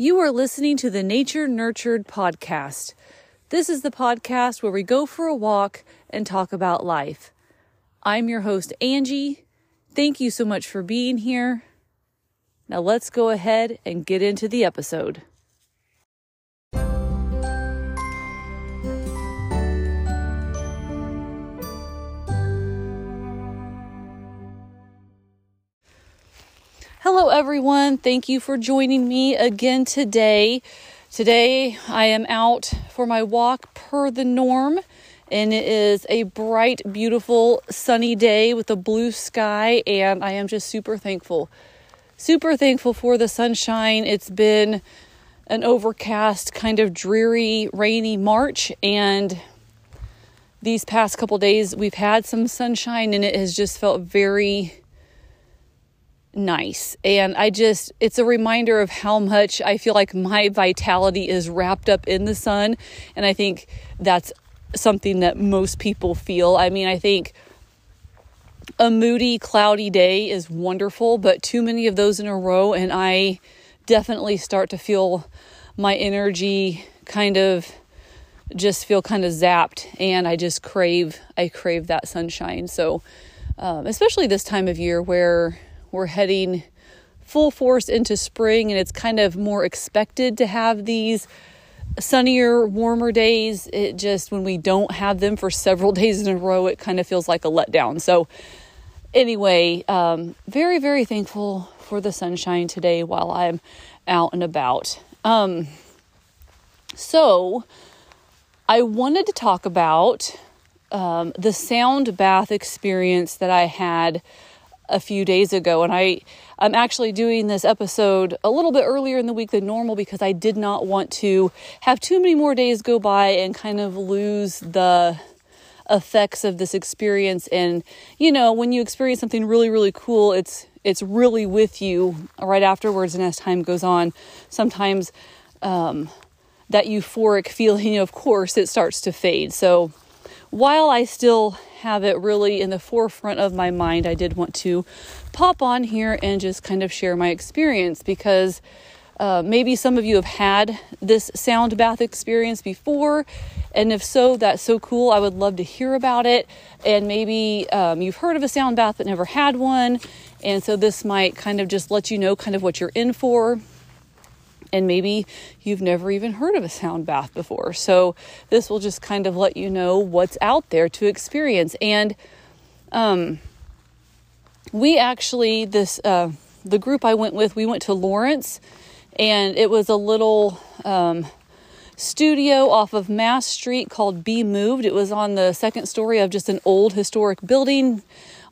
You are listening to the Nature Nurtured podcast. This is the podcast where we go for a walk and talk about life. I'm your host, Angie. Thank you so much for being here. Now let's go ahead and get into the episode. Hello, everyone. Thank you for joining me again today. Today, I am out for my walk per the norm, and it is a bright, beautiful, sunny day with a blue sky, and I am just super thankful. Super thankful for the sunshine. It's been an overcast, kind of dreary, rainy March, and these past couple days we've had some sunshine, and it has just felt very nice. And I just, it's a reminder of how much I feel like my vitality is wrapped up in the sun. And I think that's something that most people feel. I mean, I think a moody, cloudy day is wonderful, but too many of those in a row, and I definitely start to feel my energy kind of just feel kind of zapped and I just crave I crave that sunshine. So um, especially this time of year where we're heading full force into spring and it's kind of more expected to have these sunnier, warmer days. It just, when we don't have them for several days in a row, it kind of feels like a letdown. So, anyway, um, very, very thankful for the sunshine today while I'm out and about. Um, so, I wanted to talk about um, the sound bath experience that I had a few days ago and I I'm actually doing this episode a little bit earlier in the week than normal because I did not want to have too many more days go by and kind of lose the effects of this experience. And you know when you experience something really really cool it's it's really with you right afterwards and as time goes on sometimes um, that euphoric feeling of course it starts to fade. So while I still have it really in the forefront of my mind, I did want to pop on here and just kind of share my experience because uh, maybe some of you have had this sound bath experience before. And if so, that's so cool. I would love to hear about it. And maybe um, you've heard of a sound bath but never had one. And so this might kind of just let you know kind of what you're in for and maybe you've never even heard of a sound bath before. So this will just kind of let you know what's out there to experience. And um, we actually this uh, the group I went with, we went to Lawrence, and it was a little. Um, studio off of Mass Street called Be Moved. It was on the second story of just an old historic building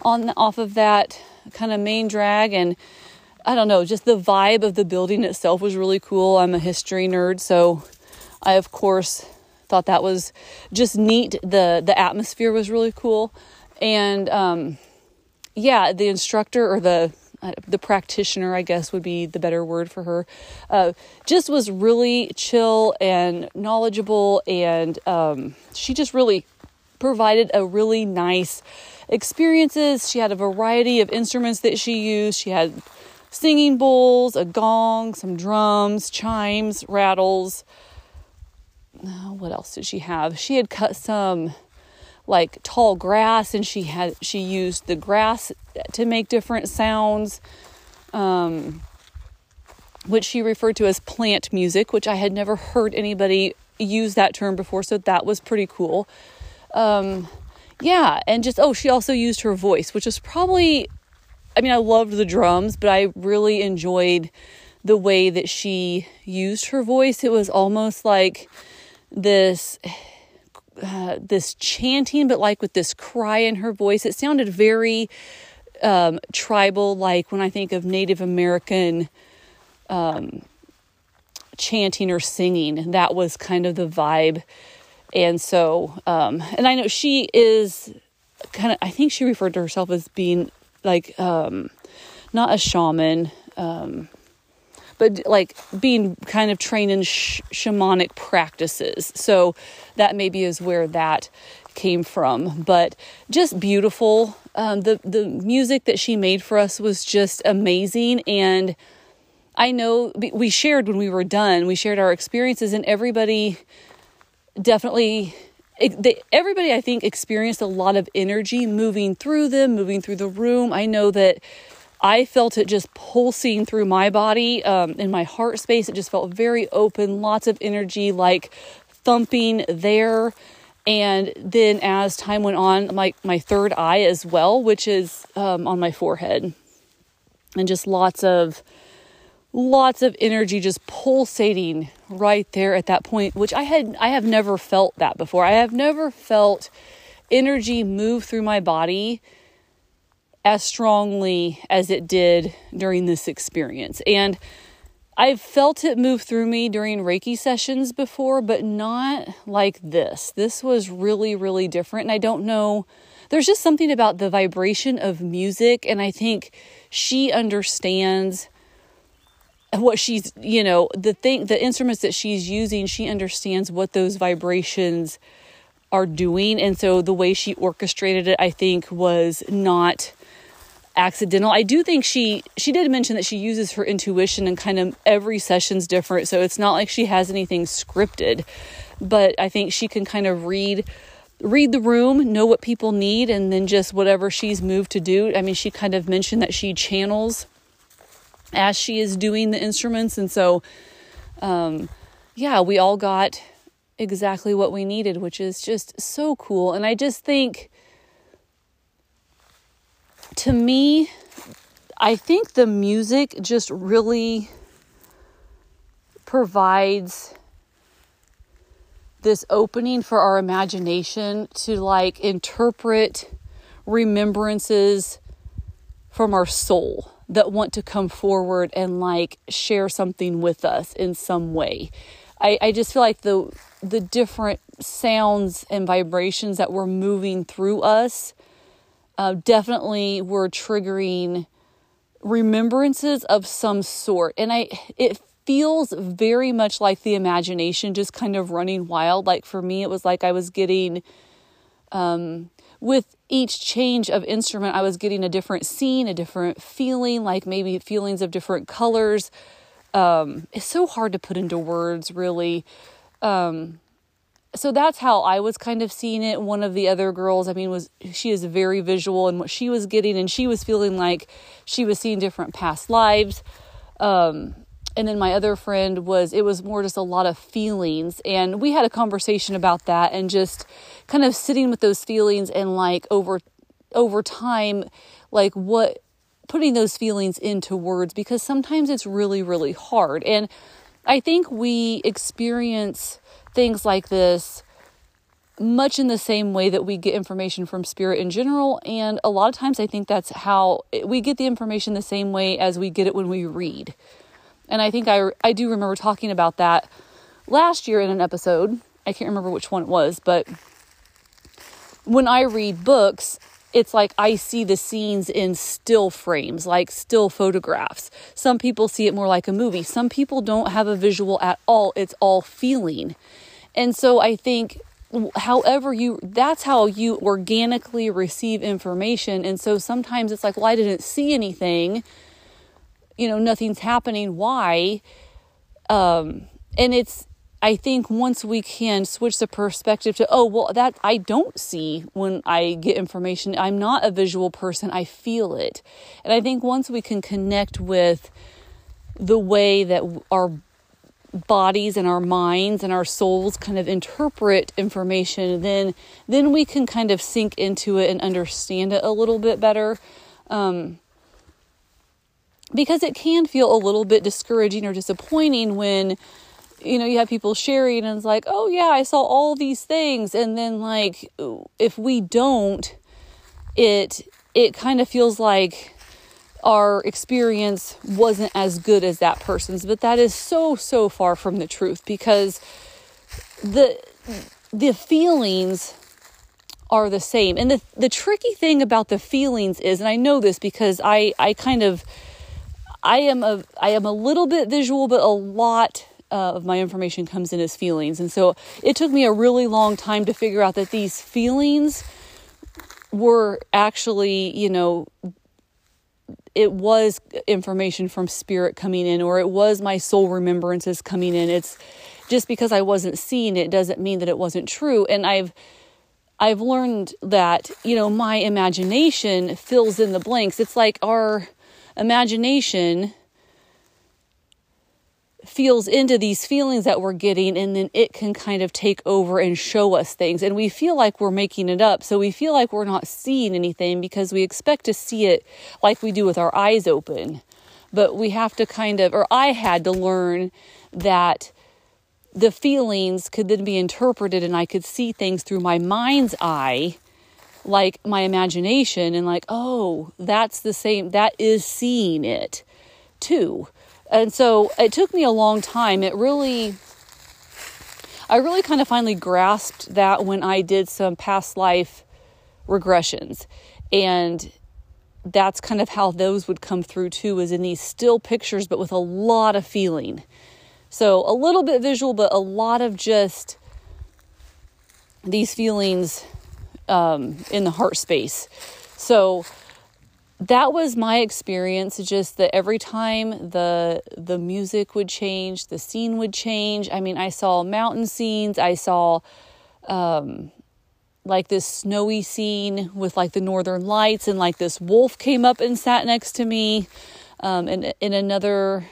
on off of that kind of main drag and I don't know, just the vibe of the building itself was really cool. I'm a history nerd, so I of course thought that was just neat. The the atmosphere was really cool. And um, yeah, the instructor or the uh, the practitioner, I guess would be the better word for her, uh, just was really chill and knowledgeable, and um, she just really provided a really nice experiences. She had a variety of instruments that she used. She had singing bowls, a gong, some drums, chimes, rattles. What else did she have? She had cut some like tall grass and she had she used the grass to make different sounds um, which she referred to as plant music which i had never heard anybody use that term before so that was pretty cool um, yeah and just oh she also used her voice which is probably I mean, I loved the drums, but I really enjoyed the way that she used her voice. It was almost like this uh, this chanting, but like with this cry in her voice. It sounded very um, tribal, like when I think of Native American um, chanting or singing. That was kind of the vibe. And so, um, and I know she is kind of, I think she referred to herself as being like um, not a shaman, um, but like being kind of trained in sh- shamanic practices. So that maybe is where that came from. But just beautiful. Um, the the music that she made for us was just amazing, and I know we shared when we were done, we shared our experiences, and everybody definitely, they, everybody I think experienced a lot of energy moving through them, moving through the room. I know that I felt it just pulsing through my body, um, in my heart space. It just felt very open, lots of energy, like thumping there. And then as time went on, my, my third eye as well, which is um, on my forehead. And just lots of lots of energy just pulsating right there at that point which i had i have never felt that before. I have never felt energy move through my body as strongly as it did during this experience. And i've felt it move through me during reiki sessions before but not like this. This was really really different. And i don't know there's just something about the vibration of music and i think she understands what she's you know the thing the instruments that she's using she understands what those vibrations are doing. And so the way she orchestrated it i think was not accidental. I do think she she did mention that she uses her intuition and kind of every session's different. So it's not like she has anything scripted but i think she can kind of read read the room know what people need and then just whatever she's moved to do. I mean she kind of mentioned that she channels as she is doing the instruments. And so, um, yeah, we all got exactly what we needed, which is just so cool. And I just think, to me, I think the music just really provides this opening for our imagination to like interpret remembrances from our soul that want to come forward and like share something with us in some way. I, I just feel like the the different sounds and vibrations that were moving through us uh, definitely were triggering remembrances of some sort and i it feels very much like the imagination just kind of running wild like for me it was like i was getting um with each change of instrument, I was getting a different scene, a different feeling, like maybe feelings of different colors. Um, it's so hard to put into words, really. Um, so that's how I was kind of seeing it. One of the other girls, I mean, was she is very visual and what she was getting, and she was feeling like she was seeing different past lives. Um, and then my other friend was it was more just a lot of feelings. And we had a conversation about that and just kind of sitting with those feelings and like over over time like what putting those feelings into words because sometimes it's really really hard. And i think we experience things like this much in the same way that we get information from spirit in general. And a lot of times i think that's how we get the information the same way as we get it when we read and I think I, I do remember talking about that last year in an episode. I can't remember which one it was, but when I read books, it's like I see the scenes in still frames, like still photographs. Some people see it more like a movie. Some people don't have a visual at all. It's all feeling. And so I think however you that's how you organically receive information and so sometimes it's like well I didn't see anything you know nothing's happening why? Um and it's i think once we can switch the perspective to oh well that i don't see when i get information. I'm not a visual person. I feel it. And i think once we can connect with the way that our bodies and our minds and our souls kind of interpret information then then we can kind of sink into it and understand it a little bit better. Um, because it can feel a little bit discouraging or disappointing when you know you have people sharing and it's like oh yeah i saw all these things. And then like if we don't it it kind of feels like our experience wasn't as good as that person's. But that is so so far from the truth because the the feelings are the same. And the the tricky thing about the feelings is and I know this because I I kind of I am a I am a little bit visual, but a lot uh, of my information comes in as feelings, and so it took me a really long time to figure out that these feelings were actually, you know, it was information from spirit coming in or it was my soul remembrances coming in. It's just because I wasn't seeing it doesn't mean that it wasn't true. And I've I've learned that, you know, my imagination fills in the blanks. It's like our imagination feels into these feelings that we're getting and then it can kind of take over and show us things. And we feel like we're making it up. So we feel like we're not seeing anything because we expect to see it like we do with our eyes open. But we have to kind of or I had to learn that the feelings could then be interpreted and I could see things through my mind's eye like my imagination and like oh that's the same that is seeing it too and so it took me a long time. It really, I really kind of finally grasped that when I did some past life regressions. And that's kind of how those would come through too, is in these still pictures, but with a lot of feeling. So a little bit visual, but a lot of just these feelings um, in the heart space. So that was my experience just that every time the the music would change the scene would change. I mean i saw mountain scenes. I saw um like this snowy scene with like the northern lights and like this wolf came up and sat next to me. Um and in another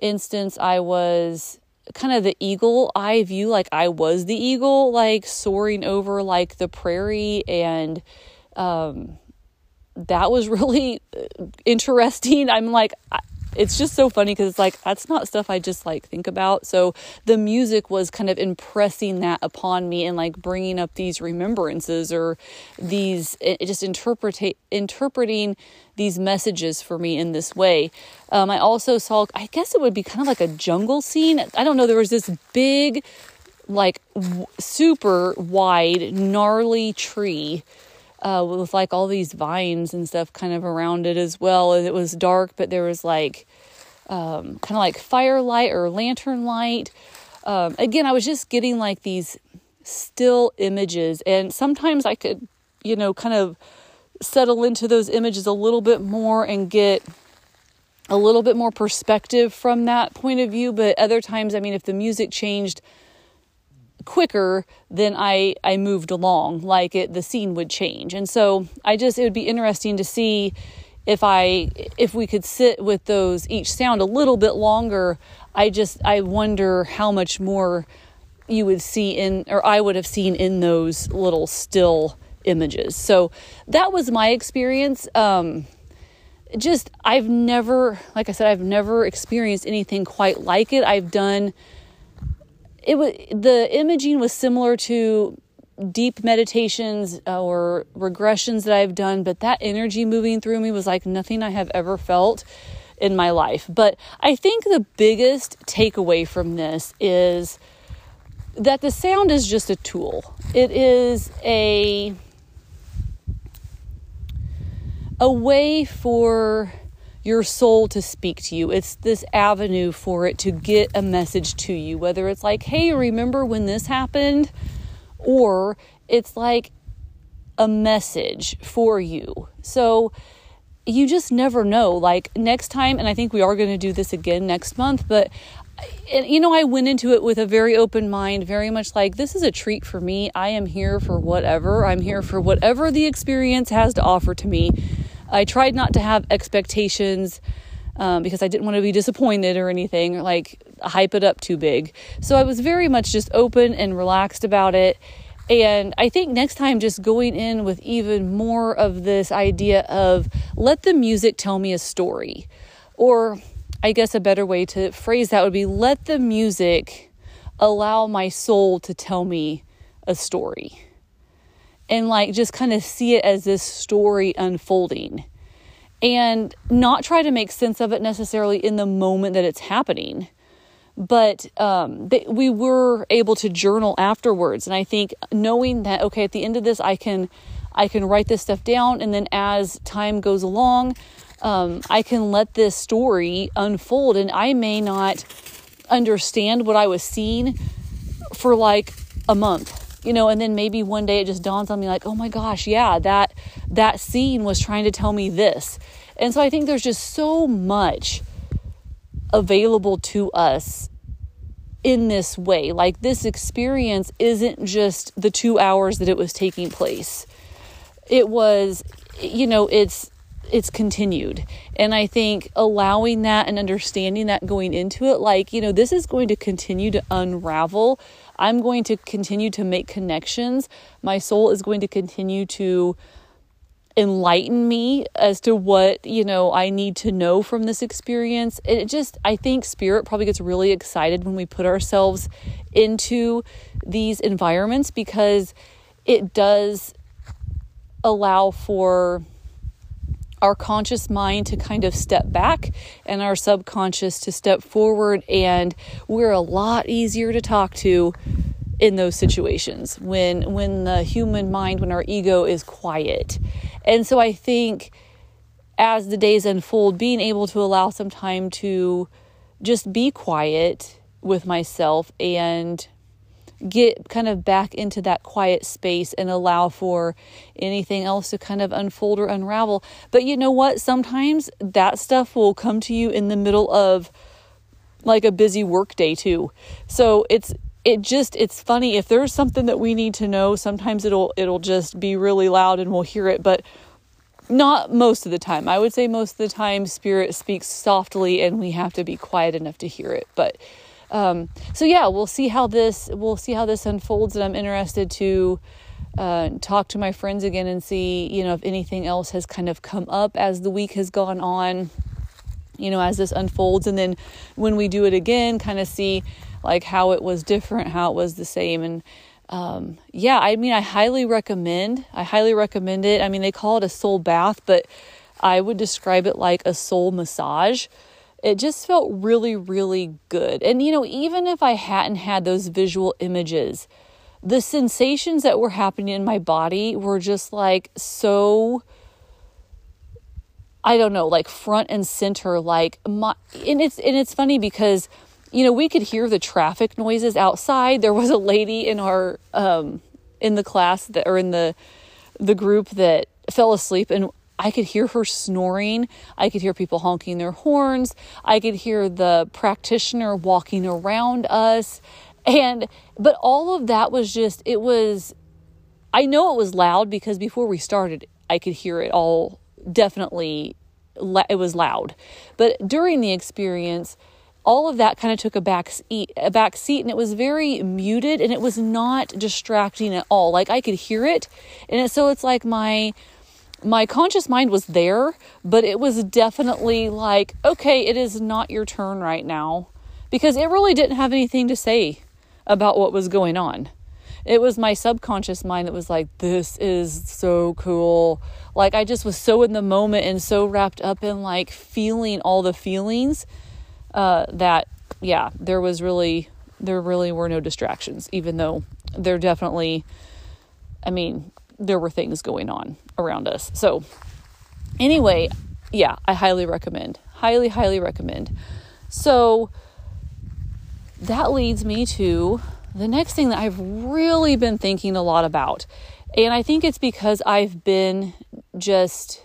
instance i was kind of the eagle eye view like i was the eagle like soaring over like the prairie and um that was really uh, interesting. I'm like, it's just so funny because it's like that's not stuff I just like think about. So the music was kind of impressing that upon me and like bringing up these remembrances or these just interpretate interpreting these messages for me in this way. Um, I also saw, I guess it would be kind of like a jungle scene. I don't know. There was this big, like w- super wide, gnarly tree uh, with like all these vines and stuff kind of around it as well. It was dark, but there was like um, kind of like firelight or lantern light. Um, again, I was just getting like these still images, and sometimes I could, you know, kind of settle into those images a little bit more and get a little bit more perspective from that point of view. But other times, I mean, if the music changed quicker than I I moved along like it the scene would change. And so I just it would be interesting to see if I if we could sit with those each sound a little bit longer. I just I wonder how much more you would see in or I would have seen in those little still images. So that was my experience. Um just I've never like I said I've never experienced anything quite like it. I've done it was the imaging was similar to deep meditations uh, or regressions that I've done, but that energy moving through me was like nothing I have ever felt in my life. But I think the biggest takeaway from this is that the sound is just a tool. It is a a way for your soul to speak to you. It's this avenue for it to get a message to you, whether it's like, hey, remember when this happened? Or it's like a message for you. So you just never know. Like next time, and I think we are going to do this again next month, but and, you know, I went into it with a very open mind, very much like this is a treat for me. I am here for whatever. I'm here for whatever the experience has to offer to me. I tried not to have expectations um, because I didn't want to be disappointed or anything, or like hype it up too big. So I was very much just open and relaxed about it. And I think next time, just going in with even more of this idea of let the music tell me a story. Or I guess a better way to phrase that would be let the music allow my soul to tell me a story and like just kind of see it as this story unfolding. And not try to make sense of it necessarily in the moment that it's happening but um, they, we were able to journal afterwards. And i think knowing that okay at the end of this i can i can write this stuff down and then as time goes along um, i can let this story unfold. And i may not understand what i was seeing for like a month you know and then maybe one day it just dawns on me like oh my gosh yeah that that scene was trying to tell me this And so I think there's just so much available to us in this way. Like this experience isn't just the two hours that it was taking place. It was, you know, it's it's continued. And I think allowing that and understanding that going into it, like, you know, this is going to continue to unravel. I'm going to continue to make connections. My soul is going to continue to enlighten me as to what you know I need to know from this experience. It just I think spirit probably gets really excited when we put ourselves into these environments because it does allow for our conscious mind to kind of step back and our subconscious to step forward and we're a lot easier to talk to in those situations when when the human mind when our ego is quiet. And so i think as the days unfold being able to allow some time to just be quiet with myself and get kind of back into that quiet space and allow for anything else to kind of unfold or unravel. But you know what? Sometimes that stuff will come to you in the middle of like a busy work day too. So it's it just it's funny. If there's something that we need to know sometimes it'll it'll just be really loud and we'll hear it. But not most of the time. I would say most of the time spirit speaks softly and we have to be quiet enough to hear it. But um, so yeah we'll see how this we'll see how this unfolds and i'm interested to uh, talk to my friends again and see you know if anything else has kind of come up as the week has gone on you know as this unfolds and then when we do it again kind of see like how it was different, how it was the same. And um, yeah, I mean, I highly recommend. I highly recommend it. I mean, they call it a sound bath, but I would describe it like a soul massage. It just felt really, really good. And you know, even if I hadn't had those visual images, the sensations that were happening in my body were just like so I don't know, like front and center like my and it's and it's funny because you know, we could hear the traffic noises outside. There was a lady in our um, in the class that or in the the group that fell asleep and I could hear her snoring. I could hear people honking their horns. I could hear the practitioner walking around us. And but all of that was just it was I know it was loud because before we started I could hear it all definitely it was loud. But during the experience all of that kind of took a back seat, a back seat and it was very muted and it was not distracting at all. Like I could hear it. And it, so it's like my my conscious mind was there, but it was definitely like, okay, it is not your turn right now because it really didn't have anything to say about what was going on. It was my subconscious mind that was like, this is so cool. Like I just was so in the moment and so wrapped up in like feeling all the feelings uh, that yeah, there was really there really were no distractions, even though there definitely, I mean, there were things going on around us. So anyway, yeah, I highly recommend. Highly, highly recommend. So that leads me to the next thing that I've really been thinking a lot about. And I think it's because I've been just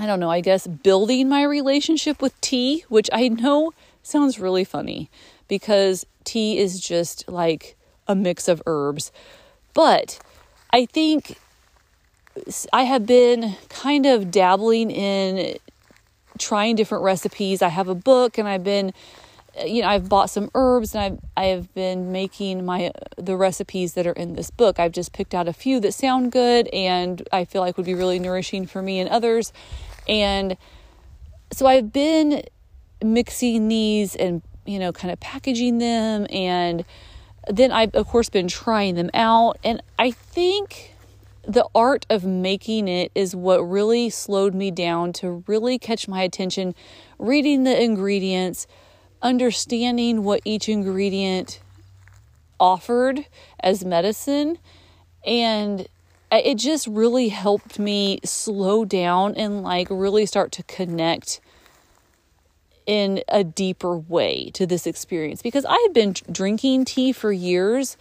I don't know, I guess building my relationship with tea, which I know sounds really funny because tea is just like a mix of herbs. But I think I have been kind of dabbling in trying different recipes. I have a book and I've been uh, you know, I've bought some herbs and I've I have been making my the recipes that are in this book. I've just picked out a few that sound good and I feel like would be really nourishing for me and others. And so I've been mixing these and, you know, kind of packaging them. And then I've, of course, been trying them out. And I think the art of making it is what really slowed me down to really catch my attention, reading the ingredients, understanding what each ingredient offered as medicine, and it just really helped me slow down and like really start to connect in a deeper way to this experience because I have been drinking tea for years.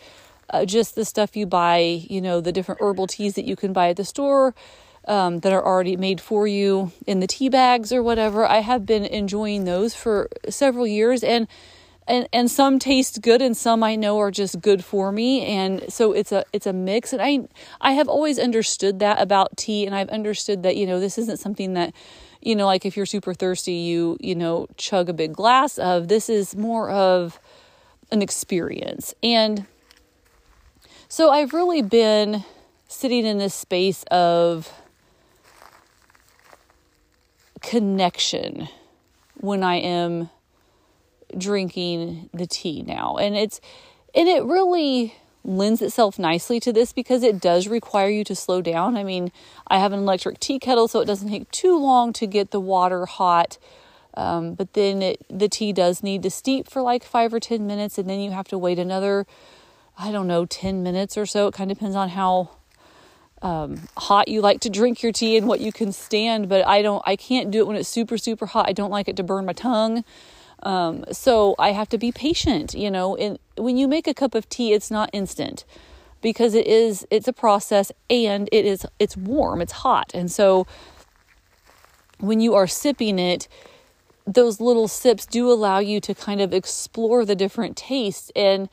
Uh, just the stuff you buy, you know, the different herbal teas that you can buy at the store, um, that are already made for you in the tea bags or whatever. I have been enjoying those for several years and and and some taste good and some I know are just good for me. And so it's a it's a mix. And I I have always understood that about tea and I've understood that you know this isn't something that you know like if you're super thirsty you you know chug a big glass of this is more of an experience. And so I've really been sitting in this space of connection when I am drinking the tea now. And it's and it really lends itself nicely to this because it does require you to slow down. I mean, I have an electric tea kettle, so it doesn't take too long to get the water hot. Um, but then it, the tea does need to steep for like five or 10 minutes, and then you have to wait another, I don't know, 10 minutes or so. It kind of depends on how um, hot you like to drink your tea and what you can stand. But I don't, I can't do it when it's super, super hot. I don't like it to burn my tongue. Um, so I have to be patient, you know, and when you make a cup of tea, it's not instant because it is, it's a process and it is, it's warm, it's hot. And so when you are sipping it, those little sips do allow you to kind of explore the different tastes and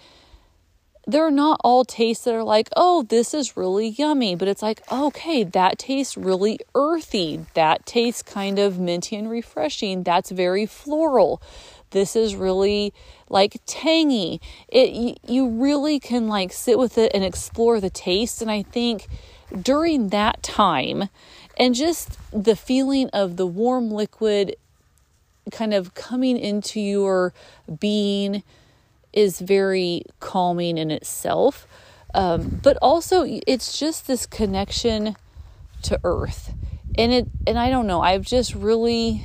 they're not all tastes that are like, oh, this is really yummy, but it's like, okay, that tastes really earthy. That tastes kind of minty and refreshing. That's very floral this is really like tangy. It you really can like sit with it and explore the taste and I think during that time and just the feeling of the warm liquid kind of coming into your being is very calming in itself. Um, but also it's just this connection to earth and it and i don't know i've just really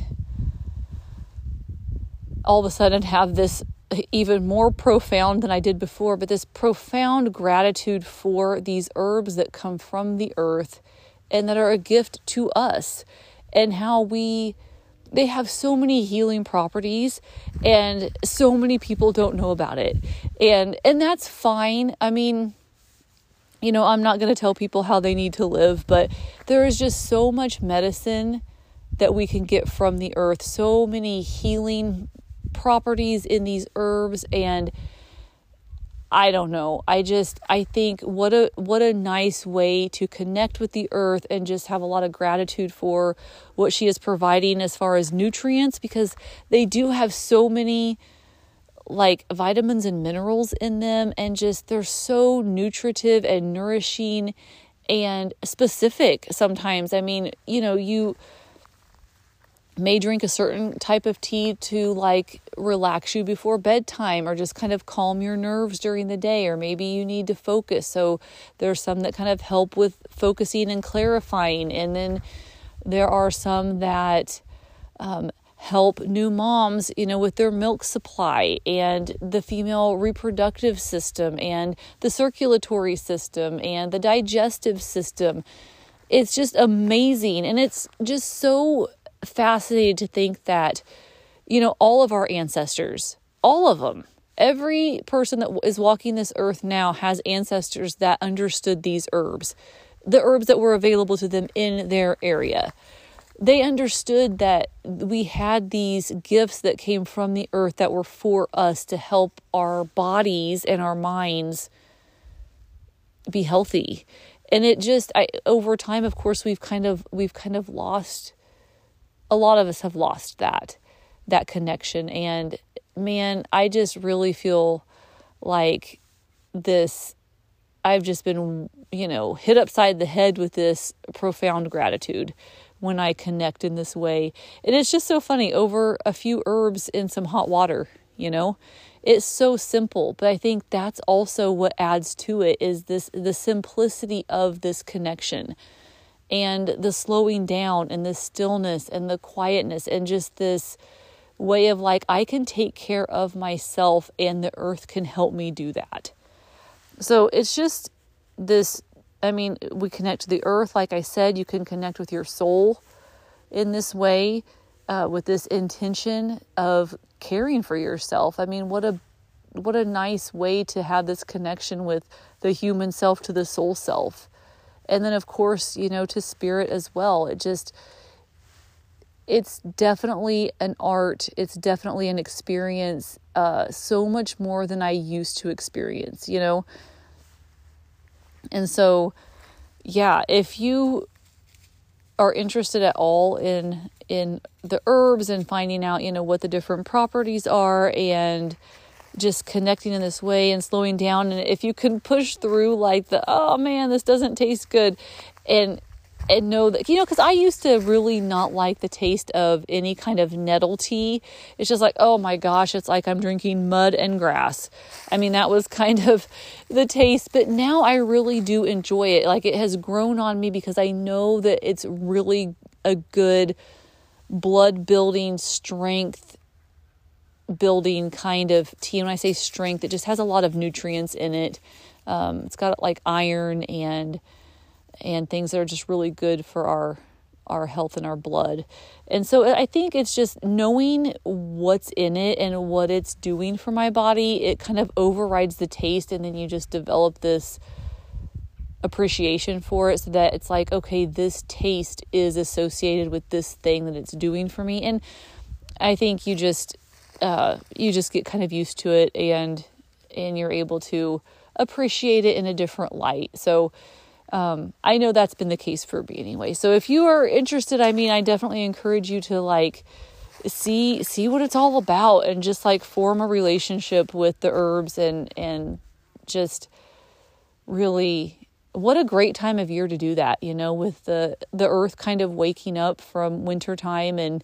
all of a sudden have this even more profound than I did before, but this profound gratitude for these herbs that come from the earth and that are a gift to us, and how we they have so many healing properties and so many people don't know about it. And and that's fine. I mean, you know, I'm not going to tell people how they need to live, but there is just so much medicine that we can get from the earth, so many healing properties in these herbs and I don't know. I just I think what a what a nice way to connect with the earth and just have a lot of gratitude for what she is providing as far as nutrients because they do have so many like vitamins and minerals in them and just they're so nutritive and nourishing and specific sometimes. I mean, you know, you may drink a certain type of tea to like relax you before bedtime or just kind of calm your nerves during the day or maybe you need to focus. So there's some that kind of help with focusing and clarifying. And then there are some that um, help new moms you know with their milk supply and the female reproductive system and the circulatory system and the digestive system. It's just amazing. And it's just so fascinated to think that, you know, all of our ancestors, all of them, every person that is walking this earth now has ancestors that understood these herbs, the herbs that were available to them in their area. They understood that we had these gifts that came from the earth that were for us to help our bodies and our minds be healthy. And it just I over time of course we've kind of we've kind of lost a lot of us have lost that that connection. And man i just really feel like this i've just been you know hit upside the head with this profound gratitude when i connect in this way. And it's just so funny over a few herbs in some hot water you know? It's so simple but i think that's also what adds to it is this the simplicity of this connection and the slowing down and the stillness and the quietness and just this way of like, I can take care of myself and the earth can help me do that. So it's just this. I mean, we connect to the earth. Like I said, you can connect with your soul in this way, uh, with this intention of caring for yourself. I mean, what a what a nice way to have this connection with the human self to the soul self and then of course you know to spirit as well. It just it's definitely an art. It's definitely an experience uh, so much more than i used to experience you know? And so yeah if you are interested at all in in the herbs and finding out you know what the different properties are and just connecting in this way and slowing down. And if you can push through like the oh man this doesn't taste good and and know that you know because i used to really not like the taste of any kind of nettle tea. It's just like oh my gosh it's like i'm drinking mud and grass. I mean that was kind of the taste but now i really do enjoy it. Like it has grown on me because i know that it's really a good blood building strength building kind of tea. When I say strength, it just has a lot of nutrients in it. Um, it's got like iron and and things that are just really good for our our health and our blood. And so I think it's just knowing what's in it and what it's doing for my body. It kind of overrides the taste, and then you just develop this appreciation for it so that it's like, okay, this taste is associated with this thing that it's doing for me. And I think you just uh, you just get kind of used to it and and you're able to appreciate it in a different light. So um, I know that's been the case for me anyway. So if you are interested, I mean, I definitely encourage you to like see see what it's all about and just like form a relationship with the herbs and and just really what a great time of year to do that, you know, with the the earth kind of waking up from winter time and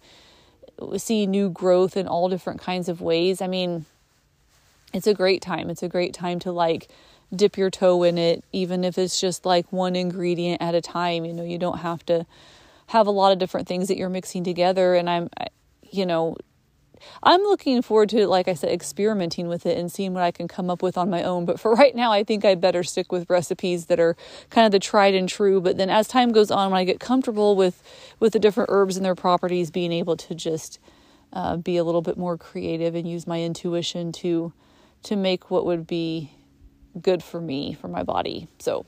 see new growth in all different kinds of ways. I mean, it's a great time. It's a great time to like dip your toe in it, even if it's just like one ingredient at a time. You know, you don't have to have a lot of different things that you're mixing together. And I'm, you know, I'm looking forward to, like I said, experimenting with it and seeing what I can come up with on my own. But for right now, I think I'd better stick with recipes that are kind of the tried and true. But then as time goes on, when I get comfortable with with the different herbs and their properties, being able to just uh, be a little bit more creative and use my intuition to to make what would be good for me for my body. So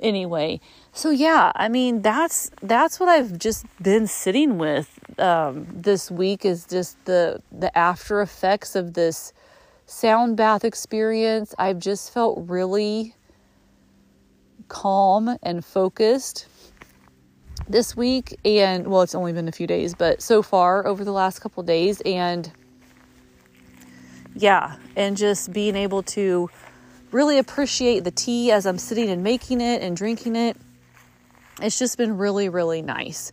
anyway, so yeah, I mean that's that's what I've just been sitting with um, this week is just the the after effects of this sound bath experience. I've just felt really calm and focused this week and well it's only been a few days but so far over the last couple days and yeah and just being able to really appreciate the tea as I'm sitting and making it and drinking it it's just been really really nice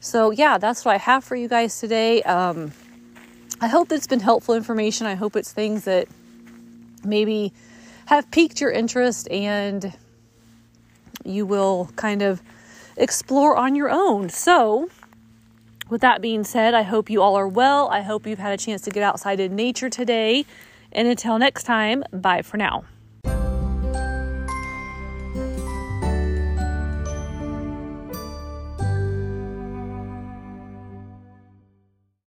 so, yeah, that's what I have for you guys today. Um, I hope it's been helpful information. I hope it's things that maybe have piqued your interest and you will kind of explore on your own. So, with that being said, I hope you all are well. I hope you've had a chance to get outside in nature today. And until next time, bye for now.